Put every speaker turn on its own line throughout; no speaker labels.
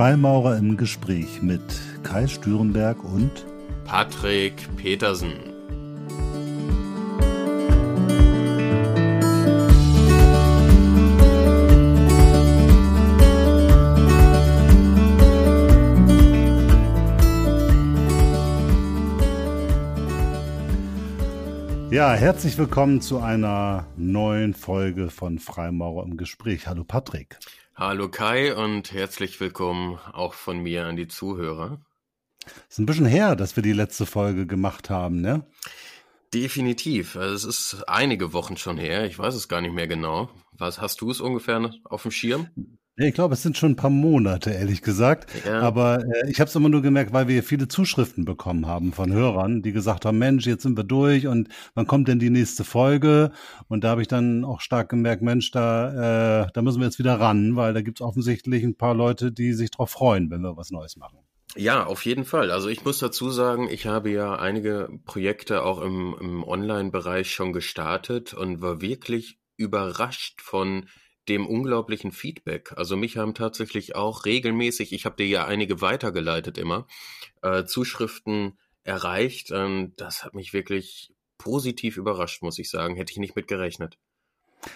Freimaurer im Gespräch mit Kai Stürenberg und
Patrick Petersen.
Ja, herzlich willkommen zu einer neuen Folge von Freimaurer im Gespräch. Hallo Patrick.
Hallo Kai und herzlich willkommen auch von mir an die Zuhörer.
Ist ein bisschen her, dass wir die letzte Folge gemacht haben, ne?
Definitiv. Also es ist einige Wochen schon her. Ich weiß es gar nicht mehr genau. Was hast du es ungefähr auf dem Schirm?
Ich glaube, es sind schon ein paar Monate, ehrlich gesagt. Ja. Aber äh, ich habe es immer nur gemerkt, weil wir viele Zuschriften bekommen haben von Hörern, die gesagt haben, Mensch, jetzt sind wir durch und wann kommt denn die nächste Folge? Und da habe ich dann auch stark gemerkt, Mensch, da, äh, da müssen wir jetzt wieder ran, weil da gibt es offensichtlich ein paar Leute, die sich drauf freuen, wenn wir was Neues machen.
Ja, auf jeden Fall. Also ich muss dazu sagen, ich habe ja einige Projekte auch im, im Online-Bereich schon gestartet und war wirklich überrascht von dem unglaublichen Feedback. Also mich haben tatsächlich auch regelmäßig, ich habe dir ja einige weitergeleitet immer, äh, Zuschriften erreicht. Und das hat mich wirklich positiv überrascht, muss ich sagen. Hätte ich nicht mit gerechnet.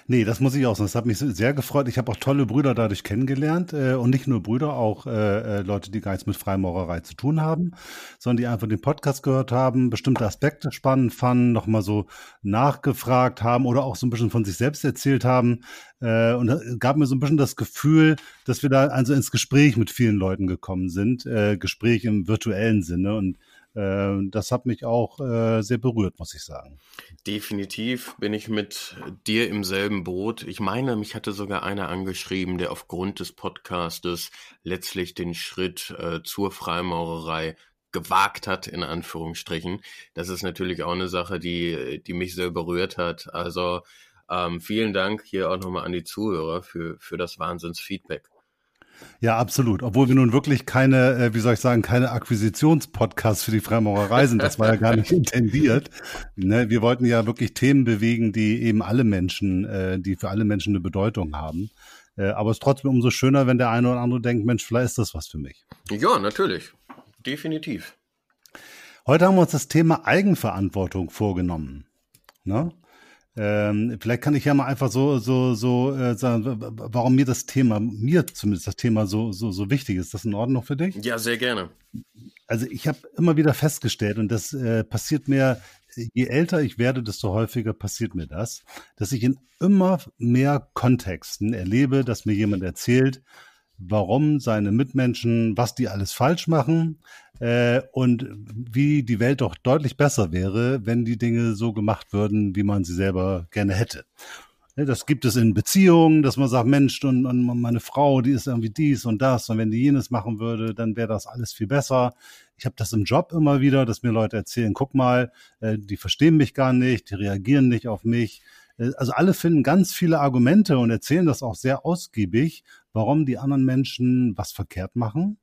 Nee, das muss ich auch sagen. Das hat mich sehr gefreut. Ich habe auch tolle Brüder dadurch kennengelernt äh, und nicht nur Brüder, auch äh, äh, Leute, die gar nichts mit Freimaurerei zu tun haben, sondern die einfach den Podcast gehört haben, bestimmte Aspekte spannend fanden, nochmal so nachgefragt haben oder auch so ein bisschen von sich selbst erzählt haben. Äh, und gab mir so ein bisschen das Gefühl, dass wir da also ins Gespräch mit vielen Leuten gekommen sind, äh, Gespräch im virtuellen Sinne und das hat mich auch äh, sehr berührt, muss ich sagen.
Definitiv bin ich mit dir im selben Boot. Ich meine, mich hatte sogar einer angeschrieben, der aufgrund des Podcastes letztlich den Schritt äh, zur Freimaurerei gewagt hat, in Anführungsstrichen. Das ist natürlich auch eine Sache, die, die mich sehr berührt hat. Also ähm, vielen Dank hier auch nochmal an die Zuhörer für, für das Wahnsinnsfeedback.
Ja, absolut. Obwohl wir nun wirklich keine, äh, wie soll ich sagen, keine Akquisitionspodcasts für die Freimaurerei sind. Das war ja gar nicht intendiert. Ne? Wir wollten ja wirklich Themen bewegen, die eben alle Menschen, äh, die für alle Menschen eine Bedeutung haben. Äh, aber es ist trotzdem umso schöner, wenn der eine oder andere denkt, Mensch, vielleicht ist das was für mich.
Ja, natürlich. Definitiv.
Heute haben wir uns das Thema Eigenverantwortung vorgenommen. Ne? Ähm, vielleicht kann ich ja mal einfach so so so äh, sagen, warum mir das Thema, mir zumindest das Thema so so so wichtig ist. Ist das in Ordnung für dich?
Ja, sehr gerne.
Also ich habe immer wieder festgestellt und das äh, passiert mir, je älter ich werde, desto häufiger passiert mir das, dass ich in immer mehr Kontexten erlebe, dass mir jemand erzählt, warum seine Mitmenschen, was die alles falsch machen äh, und wie die Welt doch deutlich besser wäre, wenn die Dinge so gemacht würden, wie man sie selber gerne hätte. Das gibt es in Beziehungen, dass man sagt, Mensch, und, und meine Frau, die ist irgendwie dies und das, und wenn die jenes machen würde, dann wäre das alles viel besser. Ich habe das im Job immer wieder, dass mir Leute erzählen, guck mal, äh, die verstehen mich gar nicht, die reagieren nicht auf mich. Äh, also alle finden ganz viele Argumente und erzählen das auch sehr ausgiebig, warum die anderen Menschen was verkehrt machen.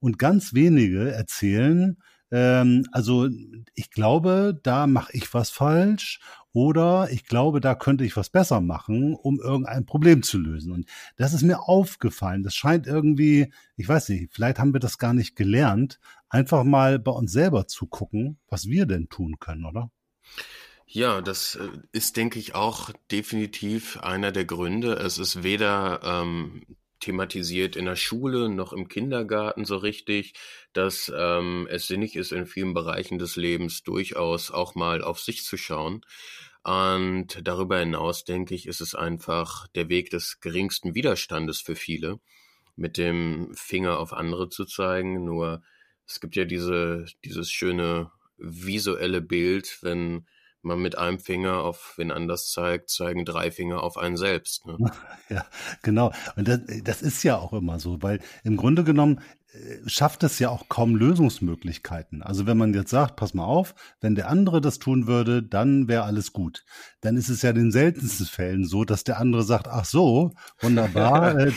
Und ganz wenige erzählen, ähm, also ich glaube, da mache ich was falsch oder ich glaube, da könnte ich was besser machen, um irgendein Problem zu lösen. Und das ist mir aufgefallen. Das scheint irgendwie, ich weiß nicht, vielleicht haben wir das gar nicht gelernt, einfach mal bei uns selber zu gucken, was wir denn tun können, oder?
Ja, das äh, ist, denke ich, auch definitiv einer der Gründe. Es ist weder ähm, thematisiert in der Schule noch im Kindergarten so richtig, dass ähm, es sinnig ist, in vielen Bereichen des Lebens durchaus auch mal auf sich zu schauen. Und darüber hinaus, denke ich, ist es einfach der Weg des geringsten Widerstandes für viele, mit dem Finger auf andere zu zeigen. Nur es gibt ja diese, dieses schöne visuelle Bild, wenn man mit einem Finger auf wen anders zeigt, zeigen drei Finger auf einen selbst. Ne?
Ja, genau. Und das, das ist ja auch immer so, weil im Grunde genommen schafft es ja auch kaum Lösungsmöglichkeiten. Also wenn man jetzt sagt, pass mal auf, wenn der andere das tun würde, dann wäre alles gut. Dann ist es ja in den seltensten Fällen so, dass der andere sagt, ach so, wunderbar, äh,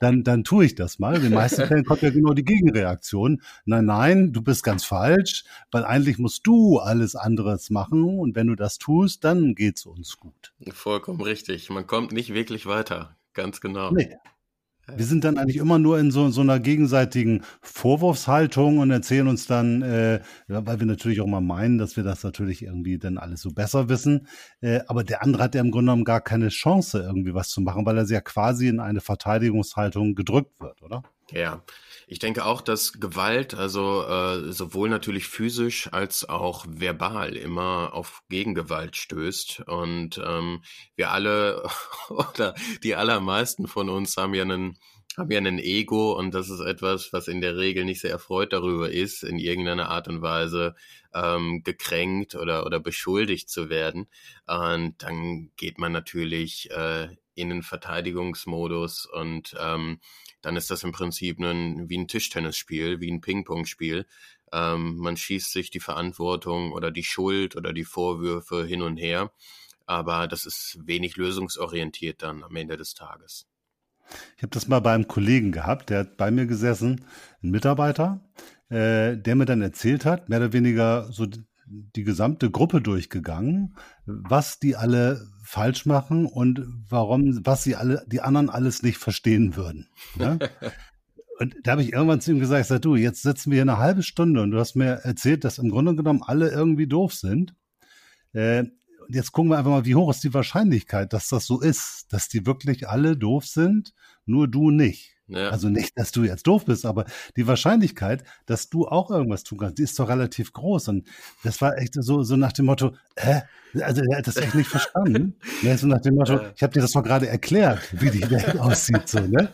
dann, dann tue ich das mal. In den meisten Fällen kommt ja genau die Gegenreaktion. Nein, nein, du bist ganz falsch, weil eigentlich musst du alles anderes machen und wenn du das tust, dann geht's uns gut.
Vollkommen richtig. Man kommt nicht wirklich weiter. Ganz genau.
Nee. Wir sind dann eigentlich immer nur in so, so einer gegenseitigen Vorwurfshaltung und erzählen uns dann, äh, weil wir natürlich auch mal meinen, dass wir das natürlich irgendwie dann alles so besser wissen. Äh, aber der andere hat ja im Grunde genommen gar keine Chance, irgendwie was zu machen, weil er ja quasi in eine Verteidigungshaltung gedrückt wird, oder?
Ja, ich denke auch, dass Gewalt, also äh, sowohl natürlich physisch als auch verbal immer auf Gegengewalt stößt. Und ähm, wir alle oder die allermeisten von uns haben ja einen haben ja ein Ego und das ist etwas, was in der Regel nicht sehr erfreut darüber ist, in irgendeiner Art und Weise ähm, gekränkt oder, oder beschuldigt zu werden. Und dann geht man natürlich äh, in den Verteidigungsmodus und ähm, dann ist das im Prinzip ein, wie ein Tischtennisspiel, wie ein Ping-Pong-Spiel. Ähm, man schießt sich die Verantwortung oder die Schuld oder die Vorwürfe hin und her, aber das ist wenig lösungsorientiert dann am Ende des Tages.
Ich habe das mal bei einem Kollegen gehabt, der hat bei mir gesessen, ein Mitarbeiter, äh, der mir dann erzählt hat, mehr oder weniger so die gesamte Gruppe durchgegangen, was die alle falsch machen und warum, was sie alle, die anderen alles nicht verstehen würden. Ne? und da habe ich irgendwann zu ihm gesagt, ich sag, du, jetzt sitzen wir hier eine halbe Stunde und du hast mir erzählt, dass im Grunde genommen alle irgendwie doof sind. Äh, und jetzt gucken wir einfach mal, wie hoch ist die Wahrscheinlichkeit, dass das so ist, dass die wirklich alle doof sind, nur du nicht. Ja. Also nicht, dass du jetzt doof bist, aber die Wahrscheinlichkeit, dass du auch irgendwas tun kannst, die ist doch relativ groß. Und das war echt so, so nach dem Motto, hä? Also er hat das echt nicht verstanden. ja, so nach dem Motto, ich habe dir das doch gerade erklärt, wie die Welt aussieht. So, ne?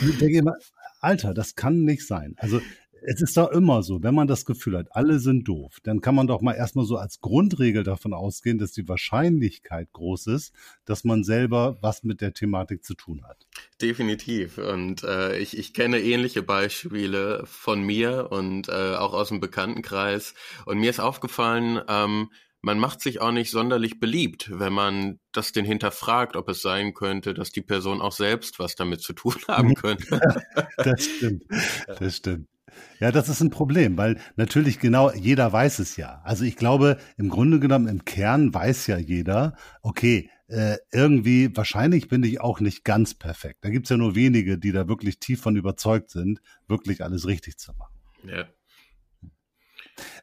Und ich denke immer, Alter, das kann nicht sein. Also es ist doch immer so, wenn man das Gefühl hat, alle sind doof, dann kann man doch mal erstmal so als Grundregel davon ausgehen, dass die Wahrscheinlichkeit groß ist, dass man selber was mit der Thematik zu tun hat.
Definitiv. Und äh, ich, ich kenne ähnliche Beispiele von mir und äh, auch aus dem Bekanntenkreis. Und mir ist aufgefallen, ähm, man macht sich auch nicht sonderlich beliebt, wenn man das den hinterfragt, ob es sein könnte, dass die Person auch selbst was damit zu tun haben könnte.
das stimmt. Das stimmt. Ja, das ist ein Problem, weil natürlich genau jeder weiß es ja. Also ich glaube, im Grunde genommen im Kern weiß ja jeder, okay, äh, irgendwie, wahrscheinlich bin ich auch nicht ganz perfekt. Da gibt's ja nur wenige, die da wirklich tief von überzeugt sind, wirklich alles richtig zu machen. Ja.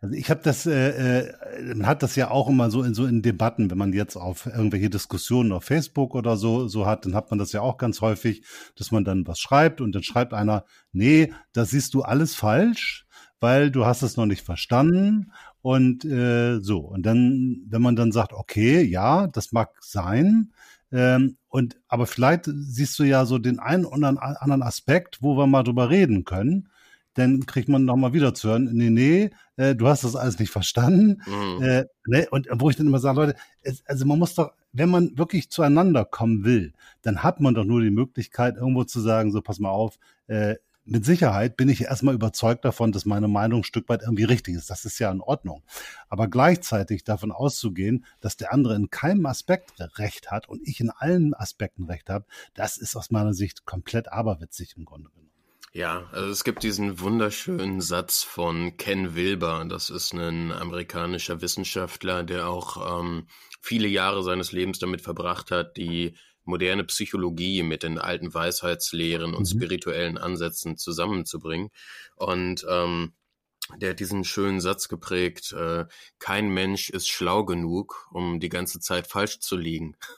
Also ich habe das, äh, äh, man hat das ja auch immer so in so in Debatten, wenn man jetzt auf irgendwelche Diskussionen auf Facebook oder so so hat, dann hat man das ja auch ganz häufig, dass man dann was schreibt und dann schreibt einer, nee, da siehst du alles falsch, weil du hast es noch nicht verstanden und äh, so. Und dann, wenn man dann sagt, okay, ja, das mag sein, ähm, und aber vielleicht siehst du ja so den einen oder anderen Aspekt, wo wir mal drüber reden können dann kriegt man nochmal wieder zu hören, nee, nee, äh, du hast das alles nicht verstanden. Mhm. Äh, ne? Und wo ich dann immer sage, Leute, es, also man muss doch, wenn man wirklich zueinander kommen will, dann hat man doch nur die Möglichkeit, irgendwo zu sagen, so pass mal auf, äh, mit Sicherheit bin ich erstmal überzeugt davon, dass meine Meinung ein Stück weit irgendwie richtig ist. Das ist ja in Ordnung. Aber gleichzeitig davon auszugehen, dass der andere in keinem Aspekt Recht hat und ich in allen Aspekten Recht habe, das ist aus meiner Sicht komplett aberwitzig im Grunde genommen.
Ja, also es gibt diesen wunderschönen Satz von Ken Wilber. Das ist ein amerikanischer Wissenschaftler, der auch ähm, viele Jahre seines Lebens damit verbracht hat, die moderne Psychologie mit den alten Weisheitslehren und mhm. spirituellen Ansätzen zusammenzubringen. Und ähm, der hat diesen schönen Satz geprägt, äh, kein Mensch ist schlau genug, um die ganze Zeit falsch zu liegen.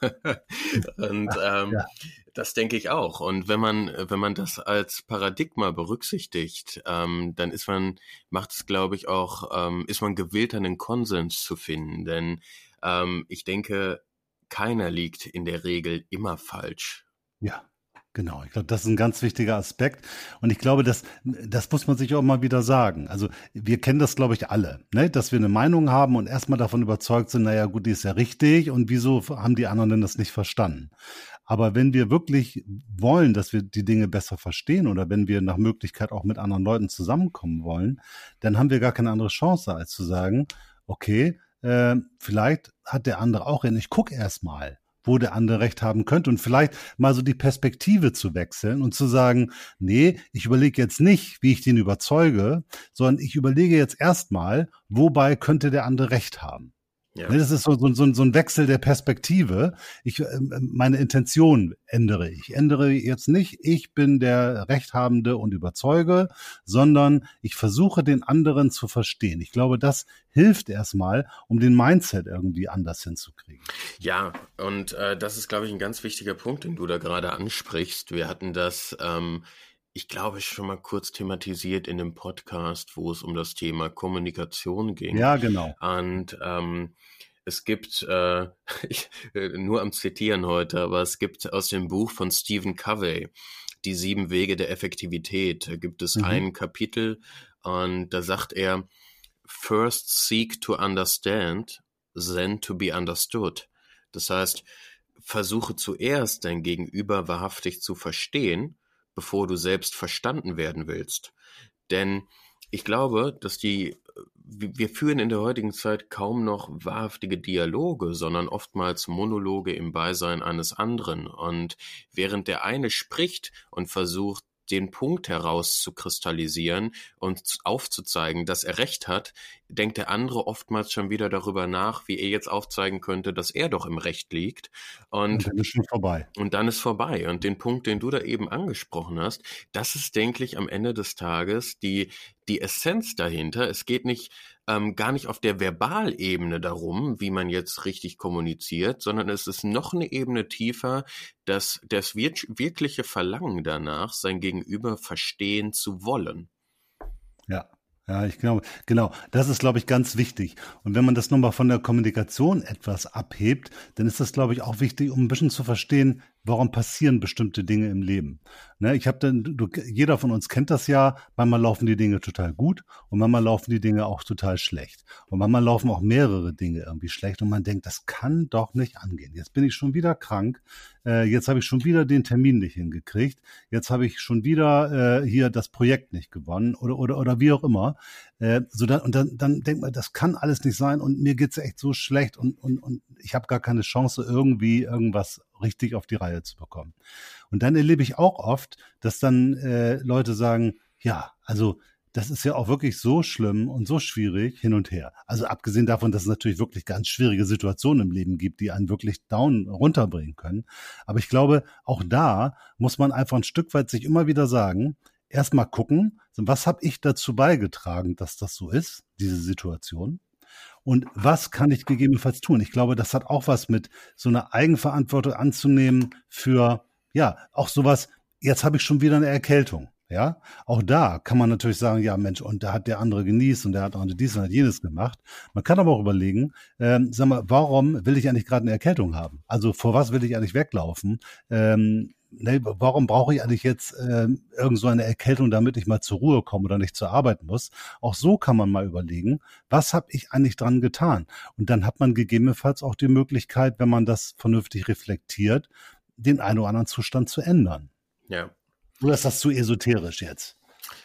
und ähm, ja. das denke ich auch. Und wenn man, wenn man das als Paradigma berücksichtigt, ähm, dann ist man, macht es, glaube ich, auch, ähm, ist man gewillt, einen Konsens zu finden. Denn ähm, ich denke, keiner liegt in der Regel immer falsch.
Ja. Genau, ich glaube, das ist ein ganz wichtiger Aspekt. Und ich glaube, das, das muss man sich auch mal wieder sagen. Also wir kennen das, glaube ich, alle, ne? dass wir eine Meinung haben und erstmal davon überzeugt sind, naja, gut, die ist ja richtig und wieso haben die anderen denn das nicht verstanden? Aber wenn wir wirklich wollen, dass wir die Dinge besser verstehen oder wenn wir nach Möglichkeit auch mit anderen Leuten zusammenkommen wollen, dann haben wir gar keine andere Chance, als zu sagen, okay, äh, vielleicht hat der andere auch ich guck erst mal wo der andere recht haben könnte und vielleicht mal so die Perspektive zu wechseln und zu sagen, nee, ich überlege jetzt nicht, wie ich den überzeuge, sondern ich überlege jetzt erstmal, wobei könnte der andere recht haben. Ja. Ne, das ist so, so, so ein Wechsel der Perspektive. Ich, ähm, ähm, meine Intention ändere ich. Ändere jetzt nicht, ich bin der Rechthabende und überzeuge, sondern ich versuche den anderen zu verstehen. Ich glaube, das hilft erstmal, um den Mindset irgendwie anders hinzukriegen.
Ja, und äh, das ist, glaube ich, ein ganz wichtiger Punkt, den du da gerade ansprichst. Wir hatten das ähm, ich glaube, schon mal kurz thematisiert in dem Podcast, wo es um das Thema Kommunikation ging.
Ja, genau.
Und ähm, es gibt, äh, ich, äh, nur am Zitieren heute, aber es gibt aus dem Buch von Stephen Covey, Die sieben Wege der Effektivität, gibt es mhm. ein Kapitel und da sagt er, First seek to understand, then to be understood. Das heißt, versuche zuerst dein Gegenüber wahrhaftig zu verstehen bevor du selbst verstanden werden willst. Denn ich glaube, dass die, wir führen in der heutigen Zeit kaum noch wahrhaftige Dialoge, sondern oftmals Monologe im Beisein eines anderen. Und während der eine spricht und versucht, den Punkt herauszukristallisieren und aufzuzeigen, dass er recht hat, denkt der andere oftmals schon wieder darüber nach, wie er jetzt aufzeigen könnte, dass er doch im Recht liegt. Und, und
dann ist schon vorbei.
Und dann ist vorbei. Und den Punkt, den du da eben angesprochen hast, das ist, denke ich, am Ende des Tages die, die Essenz dahinter. Es geht nicht ähm, gar nicht auf der Verbalebene darum, wie man jetzt richtig kommuniziert, sondern es ist noch eine Ebene tiefer, dass das wirkliche Verlangen danach, sein Gegenüber verstehen zu wollen.
Ja. Ja, ich glaube, genau. Das ist, glaube ich, ganz wichtig. Und wenn man das nochmal von der Kommunikation etwas abhebt, dann ist das, glaube ich, auch wichtig, um ein bisschen zu verstehen, warum passieren bestimmte Dinge im Leben. Ne, ich habe dann, du, jeder von uns kennt das ja, manchmal laufen die Dinge total gut und manchmal laufen die Dinge auch total schlecht. Und manchmal laufen auch mehrere Dinge irgendwie schlecht und man denkt, das kann doch nicht angehen. Jetzt bin ich schon wieder krank, äh, jetzt habe ich schon wieder den Termin nicht hingekriegt, jetzt habe ich schon wieder äh, hier das Projekt nicht gewonnen oder oder oder wie auch immer. Äh, so dann, und dann, dann denkt man, das kann alles nicht sein und mir geht's echt so schlecht und, und, und ich habe gar keine Chance, irgendwie irgendwas richtig auf die Reihe zu bekommen. Und dann erlebe ich auch oft, dass dann äh, Leute sagen, ja, also das ist ja auch wirklich so schlimm und so schwierig hin und her. Also abgesehen davon, dass es natürlich wirklich ganz schwierige Situationen im Leben gibt, die einen wirklich down runterbringen können. Aber ich glaube, auch da muss man einfach ein Stück weit sich immer wieder sagen, erstmal gucken, was habe ich dazu beigetragen, dass das so ist, diese Situation? Und was kann ich gegebenenfalls tun? Ich glaube, das hat auch was mit so einer Eigenverantwortung anzunehmen für, ja, auch sowas, jetzt habe ich schon wieder eine Erkältung. Ja, auch da kann man natürlich sagen, ja Mensch, und da hat der andere genießt und der hat auch dies und hat jenes gemacht. Man kann aber auch überlegen, ähm, sag mal, warum will ich eigentlich gerade eine Erkältung haben? Also vor was will ich eigentlich weglaufen? Ähm, ne, warum brauche ich eigentlich jetzt äh, irgend so eine Erkältung, damit ich mal zur Ruhe komme oder nicht zur Arbeit muss? Auch so kann man mal überlegen, was habe ich eigentlich dran getan? Und dann hat man gegebenenfalls auch die Möglichkeit, wenn man das vernünftig reflektiert, den einen oder anderen Zustand zu ändern.
Ja.
Oder ist das zu esoterisch jetzt?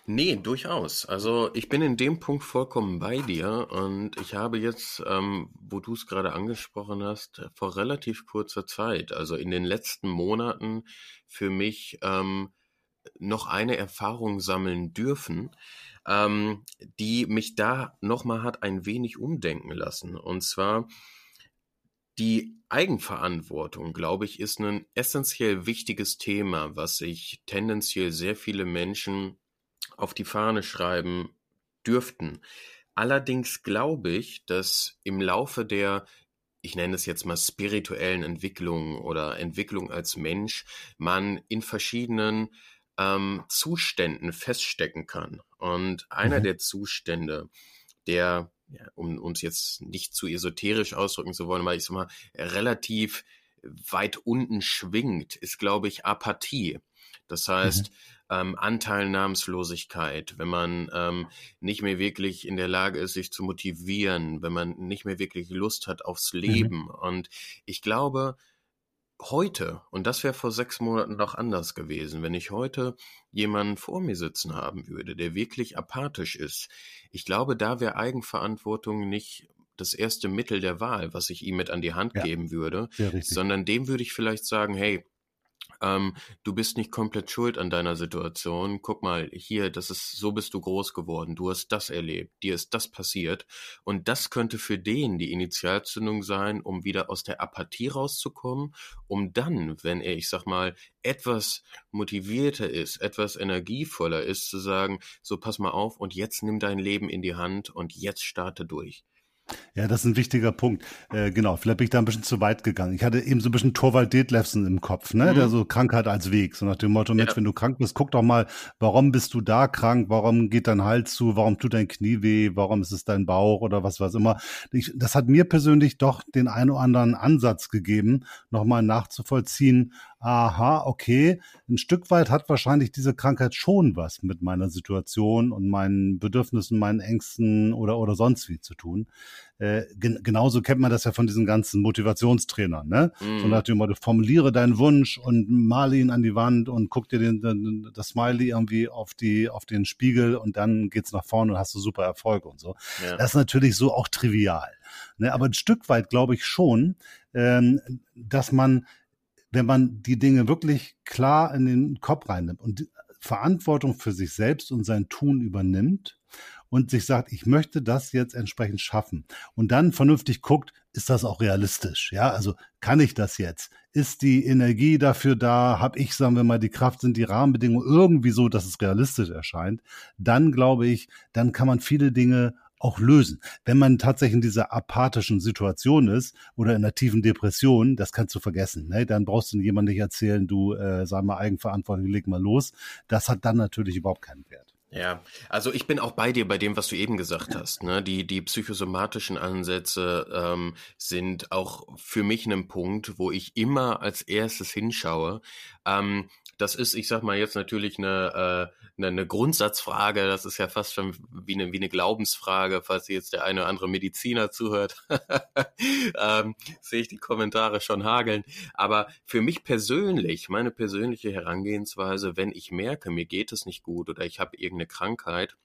Nee, durchaus. Also ich bin in dem Punkt vollkommen bei dir und ich habe jetzt, ähm, wo du es gerade angesprochen hast, vor relativ kurzer Zeit, also in den letzten Monaten, für mich ähm, noch eine Erfahrung sammeln dürfen, ähm, die mich da nochmal hat ein wenig umdenken lassen. Und zwar die Eigenverantwortung, glaube ich, ist ein essentiell wichtiges Thema, was sich tendenziell sehr viele Menschen auf die Fahne schreiben dürften. Allerdings glaube ich, dass im Laufe der ich nenne es jetzt mal spirituellen Entwicklung oder Entwicklung als Mensch, man in verschiedenen ähm, Zuständen feststecken kann. Und einer mhm. der Zustände, der, um uns jetzt nicht zu esoterisch ausdrücken zu wollen, weil ich sag mal, relativ weit unten schwingt, ist, glaube ich, Apathie. Das heißt, mhm ähm, Anteilnahmslosigkeit, wenn man ähm, nicht mehr wirklich in der Lage ist, sich zu motivieren, wenn man nicht mehr wirklich Lust hat aufs mhm. Leben. Mhm. Und ich glaube, heute, und das wäre vor sechs Monaten noch anders gewesen, wenn ich heute jemanden vor mir sitzen haben würde, der wirklich apathisch ist, ich glaube, da wäre Eigenverantwortung nicht das erste Mittel der Wahl, was ich ihm mit an die Hand ja, geben würde, sondern dem würde ich vielleicht sagen, hey, ähm, du bist nicht komplett schuld an deiner Situation. Guck mal, hier, das ist, so bist du groß geworden. Du hast das erlebt. Dir ist das passiert. Und das könnte für den die Initialzündung sein, um wieder aus der Apathie rauszukommen, um dann, wenn er, ich sag mal, etwas motivierter ist, etwas energievoller ist, zu sagen, so pass mal auf und jetzt nimm dein Leben in die Hand und jetzt starte durch.
Ja, das ist ein wichtiger Punkt. Äh, genau, vielleicht bin ich da ein bisschen zu weit gegangen. Ich hatte eben so ein bisschen Torwald Detlefsen im Kopf, ne? Mhm. Der so Krankheit als Weg. So nach dem Motto, Mensch, ja. wenn du krank bist, guck doch mal, warum bist du da krank? Warum geht dein Hals zu? Warum tut dein Knie weh? Warum ist es dein Bauch oder was was immer? Ich, das hat mir persönlich doch den einen oder anderen Ansatz gegeben, nochmal nachzuvollziehen, aha, okay, ein Stück weit hat wahrscheinlich diese Krankheit schon was mit meiner Situation und meinen Bedürfnissen, meinen Ängsten oder, oder sonst wie zu tun. Äh, gen genauso kennt man das ja von diesen ganzen Motivationstrainern, ne? Mm. So nach dem Motto, formuliere deinen Wunsch und male ihn an die Wand und guck dir den, den, das Smiley irgendwie auf die, auf den Spiegel und dann geht's nach vorne und hast du super Erfolge und so. Ja. Das ist natürlich so auch trivial. Ne? Aber ein Stück weit glaube ich schon, ähm, dass man wenn man die Dinge wirklich klar in den Kopf reinnimmt und Verantwortung für sich selbst und sein Tun übernimmt und sich sagt, ich möchte das jetzt entsprechend schaffen und dann vernünftig guckt, ist das auch realistisch? Ja, also kann ich das jetzt? Ist die Energie dafür da? Habe ich, sagen wir mal, die Kraft, sind die Rahmenbedingungen irgendwie so, dass es realistisch erscheint? Dann glaube ich, dann kann man viele Dinge auch lösen. Wenn man tatsächlich in dieser apathischen Situation ist oder in einer tiefen Depression, das kannst du vergessen. Ne? Dann brauchst du jemandem nicht erzählen, du äh, sei mal eigenverantwortlich, leg mal los. Das hat dann natürlich überhaupt keinen Wert.
Ja, also ich bin auch bei dir bei dem, was du eben gesagt hast. Ne? Die, die psychosomatischen Ansätze ähm, sind auch für mich ein Punkt, wo ich immer als erstes hinschaue. Ähm, das ist, ich sag mal jetzt natürlich eine, äh, eine, eine Grundsatzfrage. Das ist ja fast schon wie eine, wie eine Glaubensfrage, falls jetzt der eine oder andere Mediziner zuhört. ähm, sehe ich die Kommentare schon hageln. Aber für mich persönlich, meine persönliche Herangehensweise, wenn ich merke, mir geht es nicht gut oder ich habe irgendeine Krankheit,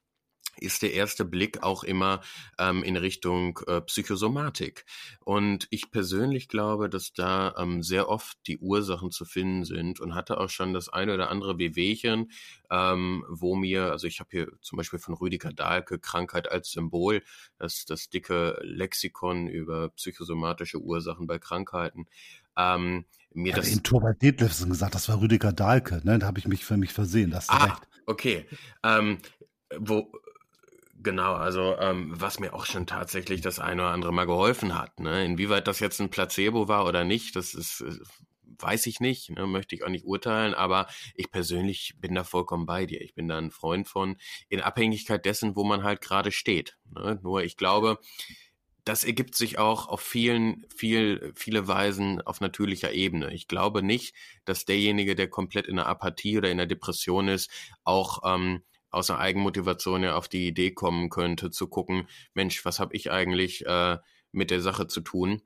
ist der erste Blick auch immer ähm, in Richtung äh, Psychosomatik. Und ich persönlich glaube, dass da ähm, sehr oft die Ursachen zu finden sind und hatte auch schon das eine oder andere Wehwehchen, ähm, wo mir, also ich habe hier zum Beispiel von Rüdiger Dahlke Krankheit als Symbol, das, das dicke Lexikon über psychosomatische Ursachen bei Krankheiten.
Ähm, mir das in Torwald Detlefsen gesagt, das war Rüdiger Dahlke, ne? Da habe ich mich für mich versehen. Das
ah, recht. okay. Ähm, wo Genau, also ähm, was mir auch schon tatsächlich das eine oder andere Mal geholfen hat. Ne? Inwieweit das jetzt ein Placebo war oder nicht, das ist, äh, weiß ich nicht, ne? möchte ich auch nicht urteilen, aber ich persönlich bin da vollkommen bei dir. Ich bin da ein Freund von, in Abhängigkeit dessen, wo man halt gerade steht. Ne? Nur ich glaube, das ergibt sich auch auf vielen, viel, viele Weisen auf natürlicher Ebene. Ich glaube nicht, dass derjenige, der komplett in einer Apathie oder in einer Depression ist, auch ähm, aus einer Eigenmotivation ja auf die Idee kommen könnte, zu gucken, Mensch, was habe ich eigentlich äh, mit der Sache zu tun?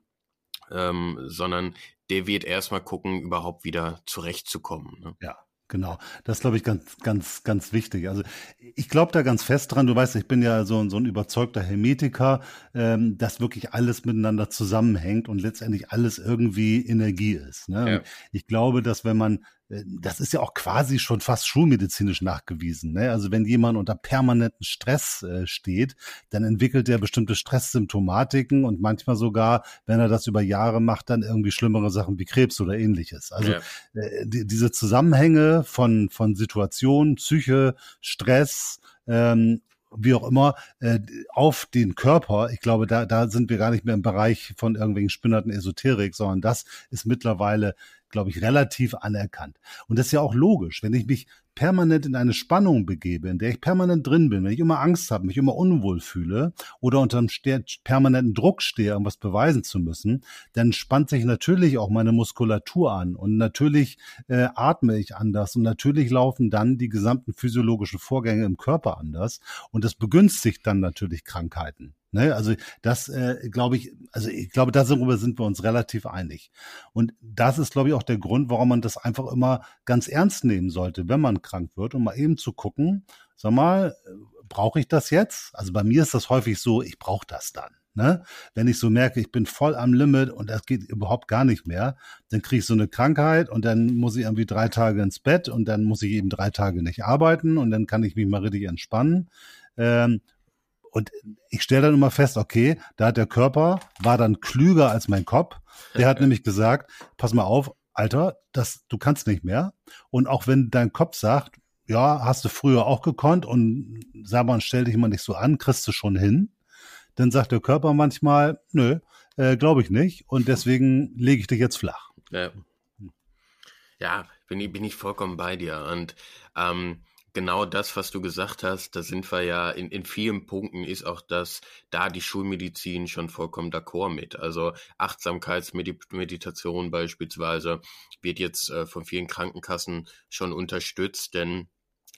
Ähm, sondern der wird erstmal gucken, überhaupt wieder zurechtzukommen. Ne?
Ja. Genau, das glaube ich ganz, ganz, ganz wichtig. Also ich glaube da ganz fest dran. Du weißt, ich bin ja so, so ein überzeugter Hermetiker, ähm, dass wirklich alles miteinander zusammenhängt und letztendlich alles irgendwie Energie ist. Ne? Ja. Ich glaube, dass wenn man das ist ja auch quasi schon fast schulmedizinisch nachgewiesen. Ne? Also wenn jemand unter permanenten Stress äh, steht, dann entwickelt er bestimmte Stresssymptomatiken und manchmal sogar, wenn er das über Jahre macht, dann irgendwie schlimmere Sachen wie Krebs oder ähnliches. Also ja. äh, die, diese Zusammenhänge von, von Situationen, Psyche, Stress, ähm, wie auch immer, äh, auf den Körper. Ich glaube, da, da sind wir gar nicht mehr im Bereich von irgendwelchen spinnerten Esoterik, sondern das ist mittlerweile glaube ich, relativ anerkannt. Und das ist ja auch logisch. Wenn ich mich permanent in eine Spannung begebe, in der ich permanent drin bin, wenn ich immer Angst habe, mich immer unwohl fühle oder unter einem permanenten Druck stehe, irgendwas beweisen zu müssen, dann spannt sich natürlich auch meine Muskulatur an und natürlich äh, atme ich anders und natürlich laufen dann die gesamten physiologischen Vorgänge im Körper anders und das begünstigt dann natürlich Krankheiten. Ne? Also das äh, glaube ich, also ich glaube, darüber sind wir uns relativ einig. Und das ist, glaube ich, auch der Grund, warum man das einfach immer ganz ernst nehmen sollte, wenn man krank wird, um mal eben zu gucken, sag mal, brauche ich das jetzt? Also bei mir ist das häufig so, ich brauche das dann. Ne? Wenn ich so merke, ich bin voll am Limit und das geht überhaupt gar nicht mehr, dann kriege ich so eine Krankheit und dann muss ich irgendwie drei Tage ins Bett und dann muss ich eben drei Tage nicht arbeiten und dann kann ich mich mal richtig entspannen. Ähm, und ich stelle dann immer fest, okay, da hat der Körper, war dann klüger als mein Kopf. Der hat nämlich gesagt, pass mal auf, Alter, das, du kannst nicht mehr. Und auch wenn dein Kopf sagt, ja, hast du früher auch gekonnt und sag mal, stell dich mal nicht so an, kriegst du schon hin. Dann sagt der Körper manchmal, nö, äh, glaube ich nicht. Und deswegen lege ich dich jetzt flach.
Ja, ja bin, ich, bin ich vollkommen bei dir. Und ähm, genau das, was du gesagt hast, da sind wir ja in, in vielen Punkten ist auch das, da die Schulmedizin schon vollkommen d'accord mit. Also Achtsamkeitsmeditation beispielsweise wird jetzt äh, von vielen Krankenkassen schon unterstützt, denn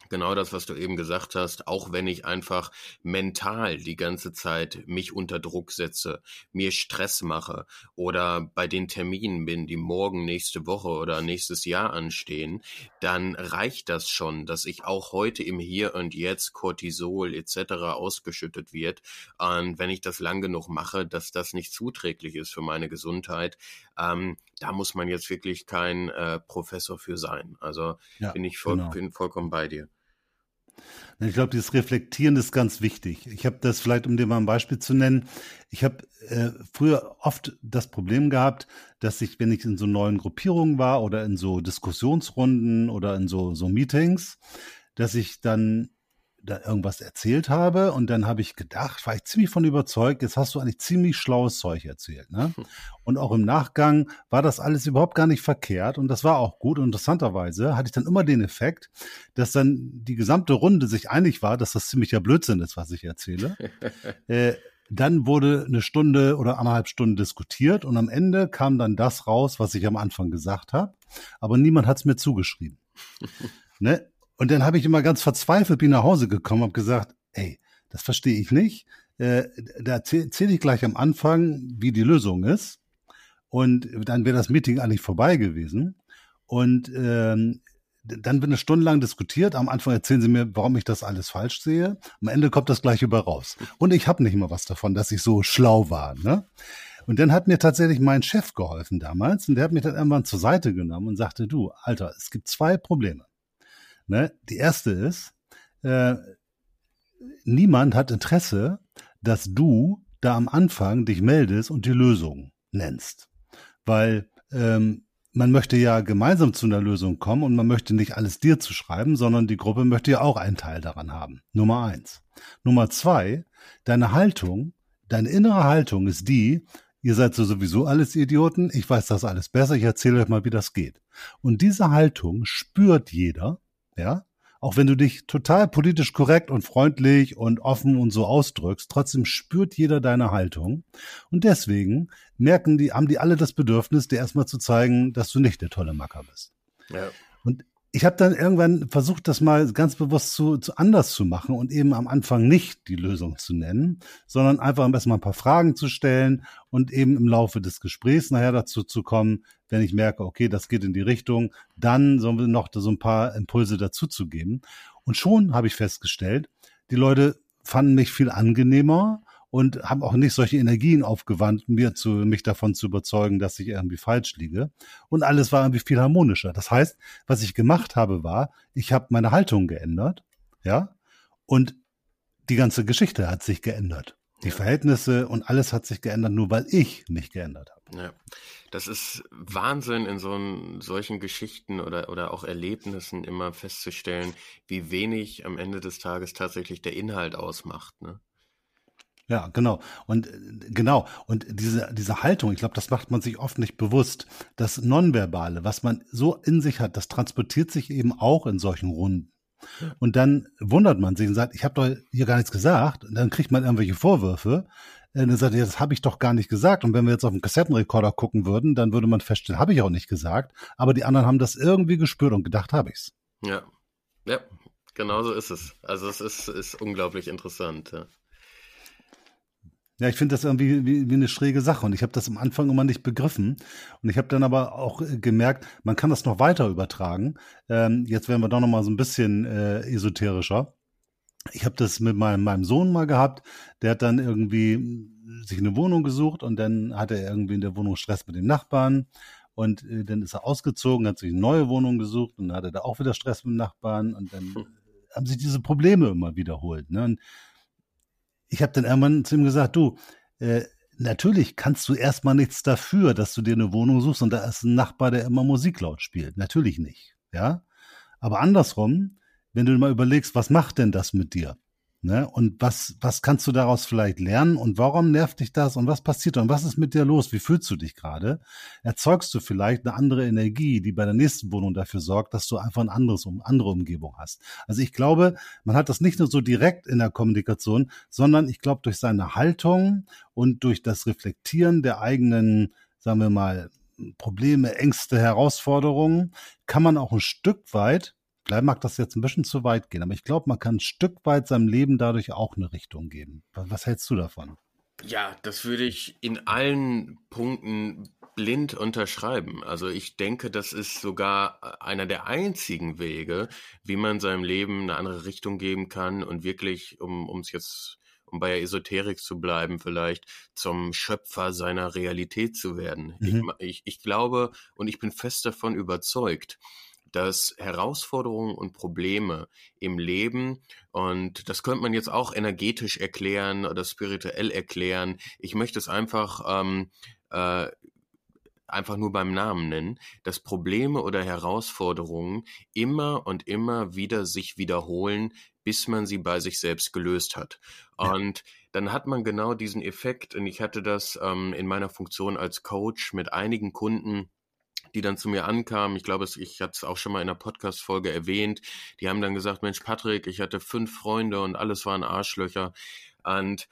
genau das, was du eben gesagt hast, auch wenn ich einfach mental die ganze Zeit mich unter Druck setze, mir Stress mache oder bei den Terminen bin, die morgen, nächste Woche oder nächstes Jahr anstehen, dann reicht das schon, dass ich auch heute im Hier und Jetzt Cortisol etc. ausgeschüttet wird. Und wenn ich das lang genug mache, dass das nicht zuträglich ist für meine Gesundheit, ähm, da muss man jetzt wirklich kein äh, Professor für sein. Also ja, bin ich voll, genau. bin vollkommen bei dir.
Ich glaube, dieses Reflektieren ist ganz wichtig. Ich habe das vielleicht, um dir mal ein Beispiel zu nennen, ich habe äh, früher oft das Problem gehabt, dass ich, wenn ich in so neuen Gruppierungen war oder in so Diskussionsrunden oder in so, so Meetings, dass ich dann da irgendwas erzählt habe und dann habe ich gedacht, war ich ziemlich von überzeugt, jetzt hast du eigentlich ziemlich schlaues Zeug erzählt. Ne? Hm. Und auch im Nachgang war das alles überhaupt gar nicht verkehrt und das war auch gut. Und interessanterweise hatte ich dann immer den Effekt, dass dann die gesamte Runde sich einig war, dass das ziemlicher Blödsinn ist, was ich erzähle. äh, dann wurde eine Stunde oder anderthalb Stunden diskutiert und am Ende kam dann das raus, was ich am Anfang gesagt habe. Aber niemand hat es mir zugeschrieben. ne? Und dann habe ich immer ganz verzweifelt bin nach Hause gekommen, habe gesagt, ey, das verstehe ich nicht. Äh, da erzähle ich gleich am Anfang, wie die Lösung ist. Und dann wäre das Meeting eigentlich vorbei gewesen. Und ähm, dann wird eine Stunde lang diskutiert. Am Anfang erzählen sie mir, warum ich das alles falsch sehe. Am Ende kommt das gleich über raus. Und ich habe nicht mal was davon, dass ich so schlau war. Ne? Und dann hat mir tatsächlich mein Chef geholfen damals. Und der hat mich dann irgendwann zur Seite genommen und sagte, du, Alter, es gibt zwei Probleme. Ne? Die erste ist, äh, niemand hat Interesse, dass du da am Anfang dich meldest und die Lösung nennst. Weil ähm, man möchte ja gemeinsam zu einer Lösung kommen und man möchte nicht alles dir zu schreiben, sondern die Gruppe möchte ja auch einen Teil daran haben. Nummer eins. Nummer zwei, deine Haltung, deine innere Haltung ist die, ihr seid so sowieso alles Idioten, ich weiß das alles besser, ich erzähle euch mal, wie das geht. Und diese Haltung spürt jeder, ja, auch wenn du dich total politisch korrekt und freundlich und offen und so ausdrückst, trotzdem spürt jeder deine Haltung. Und deswegen merken die, haben die alle das Bedürfnis, dir erstmal zu zeigen, dass du nicht der tolle Macker bist. Ja. Und ich habe dann irgendwann versucht, das mal ganz bewusst zu, zu anders zu machen und eben am Anfang nicht die Lösung zu nennen, sondern einfach am besten mal ein paar Fragen zu stellen und eben im Laufe des Gesprächs nachher dazu zu kommen, wenn ich merke, okay, das geht in die Richtung, dann sollen wir noch so ein paar Impulse dazu zu geben. Und schon habe ich festgestellt, die Leute fanden mich viel angenehmer und haben auch nicht solche Energien aufgewandt, mir zu, mich davon zu überzeugen, dass ich irgendwie falsch liege. Und alles war irgendwie viel harmonischer. Das heißt, was ich gemacht habe, war, ich habe meine Haltung geändert, ja, und die ganze Geschichte hat sich geändert. Die Verhältnisse und alles hat sich geändert, nur weil ich mich geändert habe.
Ja, das ist Wahnsinn in so einen, solchen Geschichten oder, oder auch Erlebnissen immer festzustellen, wie wenig am Ende des Tages tatsächlich der Inhalt ausmacht. Ne?
Ja, genau. Und äh, genau. Und diese, diese Haltung, ich glaube, das macht man sich oft nicht bewusst. Das Nonverbale, was man so in sich hat, das transportiert sich eben auch in solchen Runden. Und dann wundert man sich und sagt, ich habe doch hier gar nichts gesagt. Und dann kriegt man irgendwelche Vorwürfe. Und dann sagt er, das habe ich doch gar nicht gesagt. Und wenn wir jetzt auf den Kassettenrekorder gucken würden, dann würde man feststellen, habe ich auch nicht gesagt. Aber die anderen haben das irgendwie gespürt und gedacht, habe ich's.
Ja, ja, genau so ist es. Also es ist, ist unglaublich interessant. Ja.
Ja, ich finde das irgendwie wie, wie eine schräge Sache und ich habe das am Anfang immer nicht begriffen und ich habe dann aber auch äh, gemerkt, man kann das noch weiter übertragen. Ähm, jetzt werden wir doch noch mal so ein bisschen äh, esoterischer. Ich habe das mit meinem, meinem Sohn mal gehabt, der hat dann irgendwie sich eine Wohnung gesucht und dann hatte er irgendwie in der Wohnung Stress mit den Nachbarn und äh, dann ist er ausgezogen, hat sich eine neue Wohnung gesucht und dann hatte er da auch wieder Stress mit den Nachbarn und dann hm. haben sich diese Probleme immer wiederholt. Ne? Und ich habe dann irgendwann zu ihm gesagt, du, äh, natürlich kannst du erstmal nichts dafür, dass du dir eine Wohnung suchst und da ist ein Nachbar, der immer Musik laut spielt. Natürlich nicht, ja. Aber andersrum, wenn du mal überlegst, was macht denn das mit dir? Ne? Und was, was kannst du daraus vielleicht lernen und warum nervt dich das und was passiert und was ist mit dir los? Wie fühlst du dich gerade? Erzeugst du vielleicht eine andere Energie, die bei der nächsten Wohnung dafür sorgt, dass du einfach ein anderes, andere Umgebung hast? Also ich glaube, man hat das nicht nur so direkt in der Kommunikation, sondern ich glaube, durch seine Haltung und durch das Reflektieren der eigenen, sagen wir mal, Probleme, Ängste, Herausforderungen, kann man auch ein Stück weit Vielleicht mag das jetzt ein bisschen zu weit gehen, aber ich glaube, man kann ein Stück weit seinem Leben dadurch auch eine Richtung geben. Was, hältst du davon?
Ja, das würde ich in allen Punkten blind unterschreiben. Also ich denke, das ist sogar einer der einzigen Wege, wie man seinem Leben eine andere Richtung geben kann und wirklich, um es jetzt, um bei der Esoterik zu bleiben, vielleicht zum Schöpfer seiner Realität zu werden. Mhm. Ich, ich, ich glaube und ich bin fest davon überzeugt, dass Herausforderungen und Probleme im Leben, und das könnte man jetzt auch energetisch erklären oder spirituell erklären, ich möchte es einfach, ähm, äh, einfach nur beim Namen nennen, dass Probleme oder Herausforderungen immer und immer wieder sich wiederholen, bis man sie bei sich selbst gelöst hat. Ja. Und dann hat man genau diesen Effekt, und ich hatte das ähm, in meiner Funktion als Coach mit einigen Kunden, die dann zu mir ankamen, ich glaube, ich hatte es auch schon mal in einer Podcast-Folge erwähnt, die haben dann gesagt, Mensch, Patrick, ich hatte fünf Freunde und alles waren Arschlöcher. Und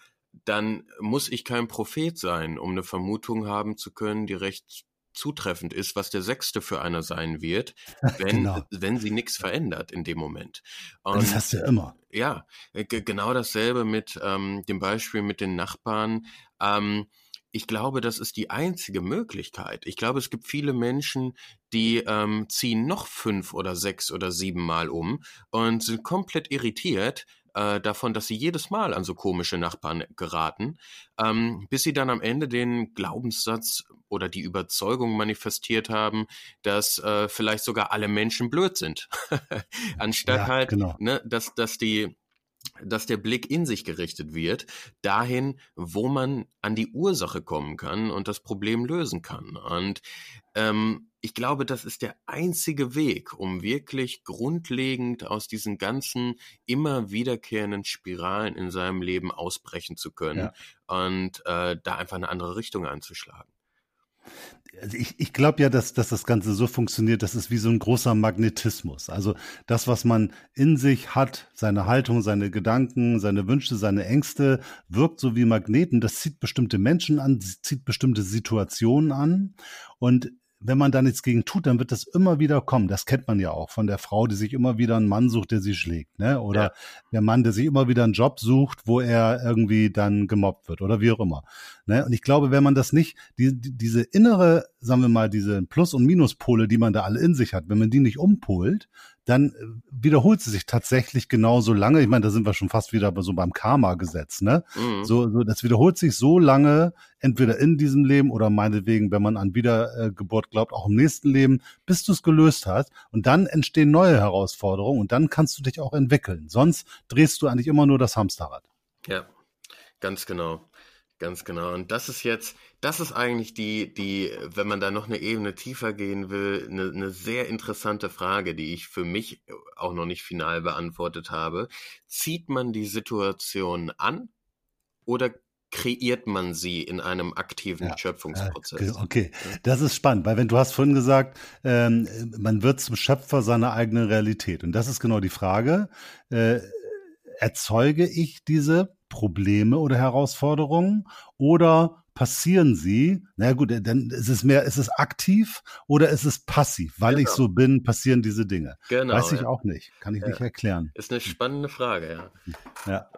dann muss ich kein Prophet sein, um eine Vermutung haben zu können, die recht zutreffend ist, was der sechste für einer sein wird, wenn, genau. wenn sie nichts verändert in dem Moment.
Und das hast du ja immer.
Ja, genau dasselbe mit ähm, dem Beispiel mit den Nachbarn. Ähm, ich glaube, das ist die einzige Möglichkeit. Ich glaube, es gibt viele Menschen, die ähm, ziehen noch fünf oder sechs oder sieben Mal um und sind komplett irritiert äh, davon, dass sie jedes Mal an so komische Nachbarn geraten, ähm, bis sie dann am Ende den Glaubenssatz oder die Überzeugung manifestiert haben, dass äh, vielleicht sogar alle Menschen blöd sind. Anstatt ja, halt, genau. ne, dass, dass die dass der Blick in sich gerichtet wird, dahin, wo man an die Ursache kommen kann und das Problem lösen kann. Und ähm, ich glaube, das ist der einzige Weg, um wirklich grundlegend aus diesen ganzen immer wiederkehrenden Spiralen in seinem Leben ausbrechen zu können ja. und äh, da einfach eine andere Richtung einzuschlagen
also ich, ich glaube ja, dass, dass das Ganze so funktioniert, das ist wie so ein großer Magnetismus. Also das, was man in sich hat, seine Haltung, seine Gedanken, seine Wünsche, seine Ängste, wirkt so wie Magneten. Das zieht bestimmte Menschen an, zieht bestimmte Situationen an. Und wenn man da nichts gegen tut, dann wird das immer wieder kommen. Das kennt man ja auch von der Frau, die sich immer wieder einen Mann sucht, der sie schlägt, ne? Oder ja. der Mann, der sich immer wieder einen Job sucht, wo er irgendwie dann gemobbt wird oder wie auch immer. Ne? Und ich glaube, wenn man das nicht, die, die, diese innere, sagen wir mal, diese Plus- und Minuspole, die man da alle in sich hat, wenn man die nicht umpolt, dann äh, wiederholt sie sich tatsächlich genauso lange. Ich meine, da sind wir schon fast wieder so beim Karma-Gesetz, ne? Mhm. So, so, das wiederholt sich so lange, entweder in diesem Leben oder meinetwegen, wenn man an Wiedergeburt glaubt, auch im nächsten Leben, bis du es gelöst hast. Und dann entstehen neue Herausforderungen und dann kannst du dich auch entwickeln. Sonst drehst du eigentlich immer nur das Hamsterrad.
Ja, ganz genau. Ganz genau. Und das ist jetzt, das ist eigentlich die, die, wenn man da noch eine Ebene tiefer gehen will, eine, eine sehr interessante Frage, die ich für mich auch noch nicht final beantwortet habe. Zieht man die Situation an oder kreiert man sie in einem aktiven ja, Schöpfungsprozess.
Okay, das ist spannend, weil wenn du hast vorhin gesagt, ähm, man wird zum Schöpfer seiner eigenen Realität. Und das ist genau die Frage. Äh, erzeuge ich diese Probleme oder Herausforderungen oder passieren sie? Na gut, dann ist es mehr, ist es aktiv oder ist es passiv? Weil genau. ich so bin, passieren diese Dinge. Genau. Weiß ich ja. auch nicht. Kann ich ja. nicht erklären.
Ist eine spannende Frage, ja. Ja.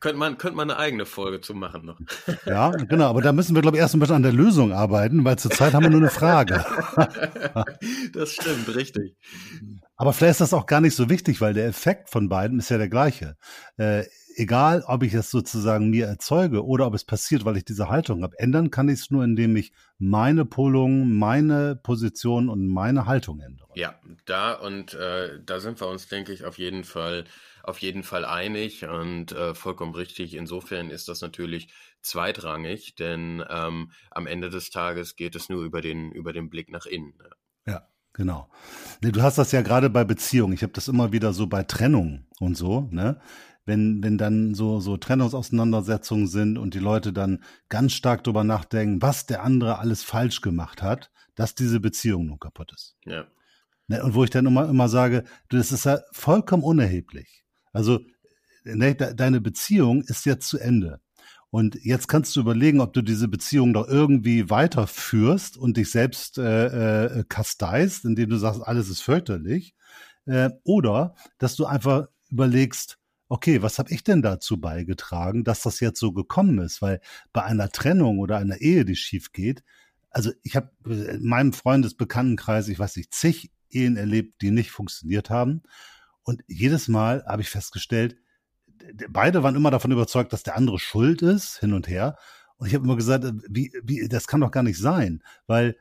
Könnte man, könnte man eine eigene Folge zu machen noch.
Ja, genau, aber da müssen wir, glaube ich, erst ein bisschen an der Lösung arbeiten, weil zurzeit haben wir nur eine Frage.
das stimmt, richtig.
Aber vielleicht ist das auch gar nicht so wichtig, weil der Effekt von beiden ist ja der gleiche. Äh, egal, ob ich es sozusagen mir erzeuge oder ob es passiert, weil ich diese Haltung habe. Ändern kann ich es nur, indem ich meine Polung, meine Position und meine Haltung ändere.
Ja, da und äh, da sind wir uns, denke ich, auf jeden Fall auf jeden Fall einig und äh, vollkommen richtig. Insofern ist das natürlich zweitrangig, denn ähm, am Ende des Tages geht es nur über den über den Blick nach innen.
Ne? Ja. Genau. Nee, du hast das ja gerade bei Beziehungen. Ich habe das immer wieder so bei Trennung und so, ne? Wenn, wenn dann so, so Trennungsauseinandersetzungen sind und die Leute dann ganz stark darüber nachdenken, was der andere alles falsch gemacht hat, dass diese Beziehung nun kaputt ist.
Ja.
Ne, und wo ich dann immer, immer sage, du, das ist ja vollkommen unerheblich. Also, ne, deine Beziehung ist jetzt zu Ende. Und jetzt kannst du überlegen, ob du diese Beziehung doch irgendwie weiterführst und dich selbst äh, äh, kasteist, indem du sagst, alles ist fürchterlich. Äh, oder dass du einfach überlegst, okay, was habe ich denn dazu beigetragen, dass das jetzt so gekommen ist? Weil bei einer Trennung oder einer Ehe, die schief geht, also ich habe in meinem Freundesbekanntenkreis, ich weiß nicht, zig Ehen erlebt, die nicht funktioniert haben. Und jedes Mal habe ich festgestellt, beide waren immer davon überzeugt, dass der andere schuld ist, hin und her. Und ich habe immer gesagt, wie, wie, das kann doch gar nicht sein, weil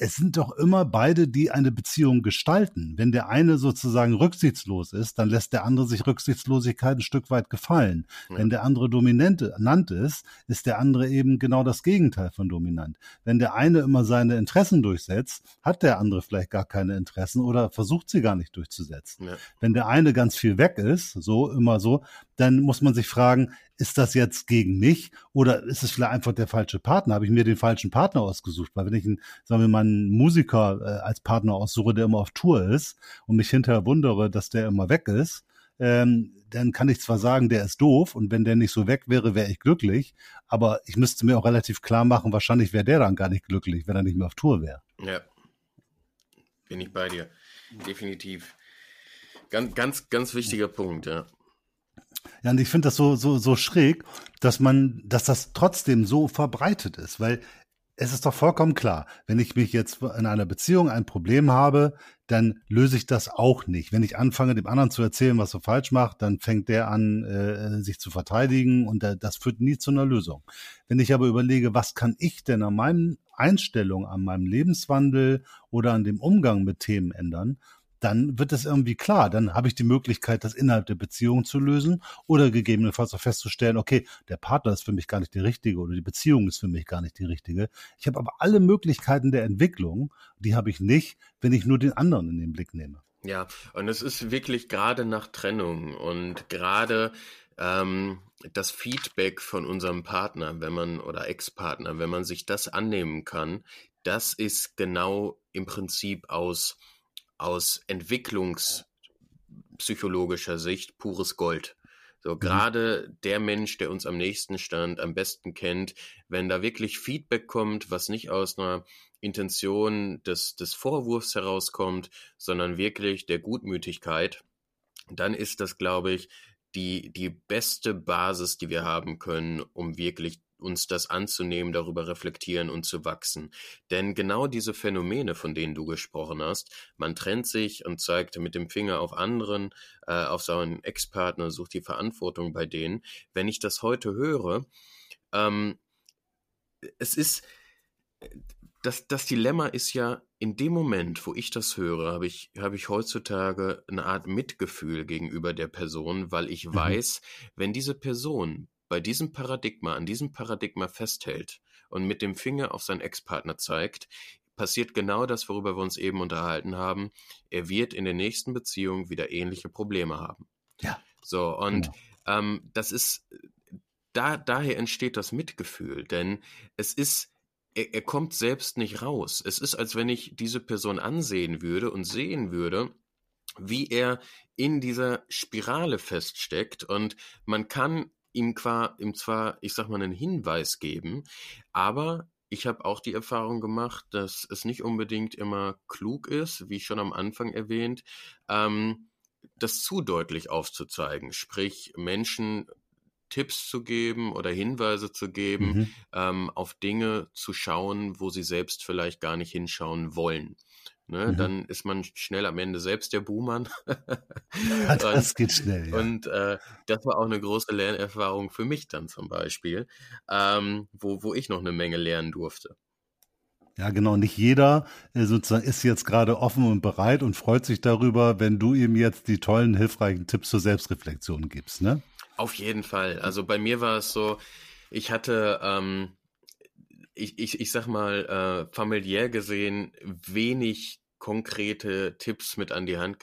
es sind doch immer beide, die eine Beziehung gestalten. Wenn der eine sozusagen rücksichtslos ist, dann lässt der andere sich Rücksichtslosigkeit ein Stück weit gefallen. Ja. Wenn der andere dominant ist, ist der andere eben genau das Gegenteil von dominant. Wenn der eine immer seine Interessen durchsetzt, hat der andere vielleicht gar keine Interessen oder versucht sie gar nicht durchzusetzen. Ja. Wenn der eine ganz viel weg ist, so immer so, dann muss man sich fragen, ist das jetzt gegen mich oder ist es vielleicht einfach der falsche Partner? Habe ich mir den falschen Partner ausgesucht? Weil wenn ich einen, sagen wir mal, einen Musiker äh, als Partner aussuche, der immer auf Tour ist und mich hinterher wundere, dass der immer weg ist, ähm, dann kann ich zwar sagen, der ist doof und wenn der nicht so weg wäre, wäre ich glücklich, aber ich müsste mir auch relativ klar machen, wahrscheinlich wäre der dann gar nicht glücklich, wenn er nicht mehr auf Tour wäre.
Ja, bin ich bei dir, definitiv. Ganz, ganz, ganz wichtiger Punkt, ja.
Ja, und ich finde das so, so, so schräg, dass man, dass das trotzdem so verbreitet ist, weil es ist doch vollkommen klar, wenn ich mich jetzt in einer Beziehung ein Problem habe, dann löse ich das auch nicht. Wenn ich anfange, dem anderen zu erzählen, was er falsch macht, dann fängt der an, äh, sich zu verteidigen und das führt nie zu einer Lösung. Wenn ich aber überlege, was kann ich denn an meinen Einstellungen, an meinem Lebenswandel oder an dem Umgang mit Themen ändern, dann wird es irgendwie klar. Dann habe ich die Möglichkeit, das innerhalb der Beziehung zu lösen oder gegebenenfalls auch festzustellen, okay, der Partner ist für mich gar nicht die richtige oder die Beziehung ist für mich gar nicht die richtige. Ich habe aber alle Möglichkeiten der Entwicklung, die habe ich nicht, wenn ich nur den anderen in den Blick nehme.
Ja, und es ist wirklich gerade nach Trennung und gerade ähm, das Feedback von unserem Partner, wenn man oder Ex-Partner, wenn man sich das annehmen kann, das ist genau im Prinzip aus aus entwicklungspsychologischer Sicht pures Gold. So mhm. gerade der Mensch, der uns am nächsten stand, am besten kennt, wenn da wirklich Feedback kommt, was nicht aus einer Intention des, des Vorwurfs herauskommt, sondern wirklich der Gutmütigkeit, dann ist das, glaube ich, die, die beste Basis, die wir haben können, um wirklich uns das anzunehmen, darüber reflektieren und zu wachsen. Denn genau diese Phänomene, von denen du gesprochen hast, man trennt sich und zeigt mit dem Finger auf anderen, äh, auf seinen Ex-Partner, sucht die Verantwortung bei denen. Wenn ich das heute höre, ähm, es ist, das, das Dilemma ist ja, in dem Moment, wo ich das höre, habe ich, habe ich heutzutage eine Art Mitgefühl gegenüber der Person, weil ich mhm. weiß, wenn diese Person bei diesem Paradigma, an diesem Paradigma festhält und mit dem Finger auf seinen Ex-Partner zeigt, passiert genau das, worüber wir uns eben unterhalten haben. Er wird in der nächsten Beziehung wieder ähnliche Probleme haben.
Ja.
So, und genau. ähm, das ist, da, daher entsteht das Mitgefühl, denn es ist, er, er kommt selbst nicht raus. Es ist, als wenn ich diese Person ansehen würde und sehen würde, wie er in dieser Spirale feststeckt und man kann ihm, qua, ihm zwar, ich sag mal, einen Hinweis geben, aber ich habe auch die Erfahrung gemacht, dass es nicht unbedingt immer klug ist, wie schon am Anfang erwähnt, ähm, das zu deutlich aufzuzeigen. Sprich, Menschen Tipps zu geben oder Hinweise zu geben, mhm. ähm, auf Dinge zu schauen, wo sie selbst vielleicht gar nicht hinschauen wollen. Ne, mhm. Dann ist man schnell am Ende selbst der Buhmann.
das geht schnell.
Ja. Und äh, das war auch eine große Lernerfahrung für mich dann zum Beispiel, ähm, wo, wo ich noch eine Menge lernen durfte.
Ja, genau. Nicht jeder äh, sozusagen ist jetzt gerade offen und bereit und freut sich darüber, wenn du ihm jetzt die tollen, hilfreichen Tipps zur Selbstreflexion gibst, ne?
Auf jeden Fall. Also bei mir war es so, ich hatte, ähm, ich, ich, ich sag mal, äh, familiär gesehen wenig konkrete Tipps mit an die Hand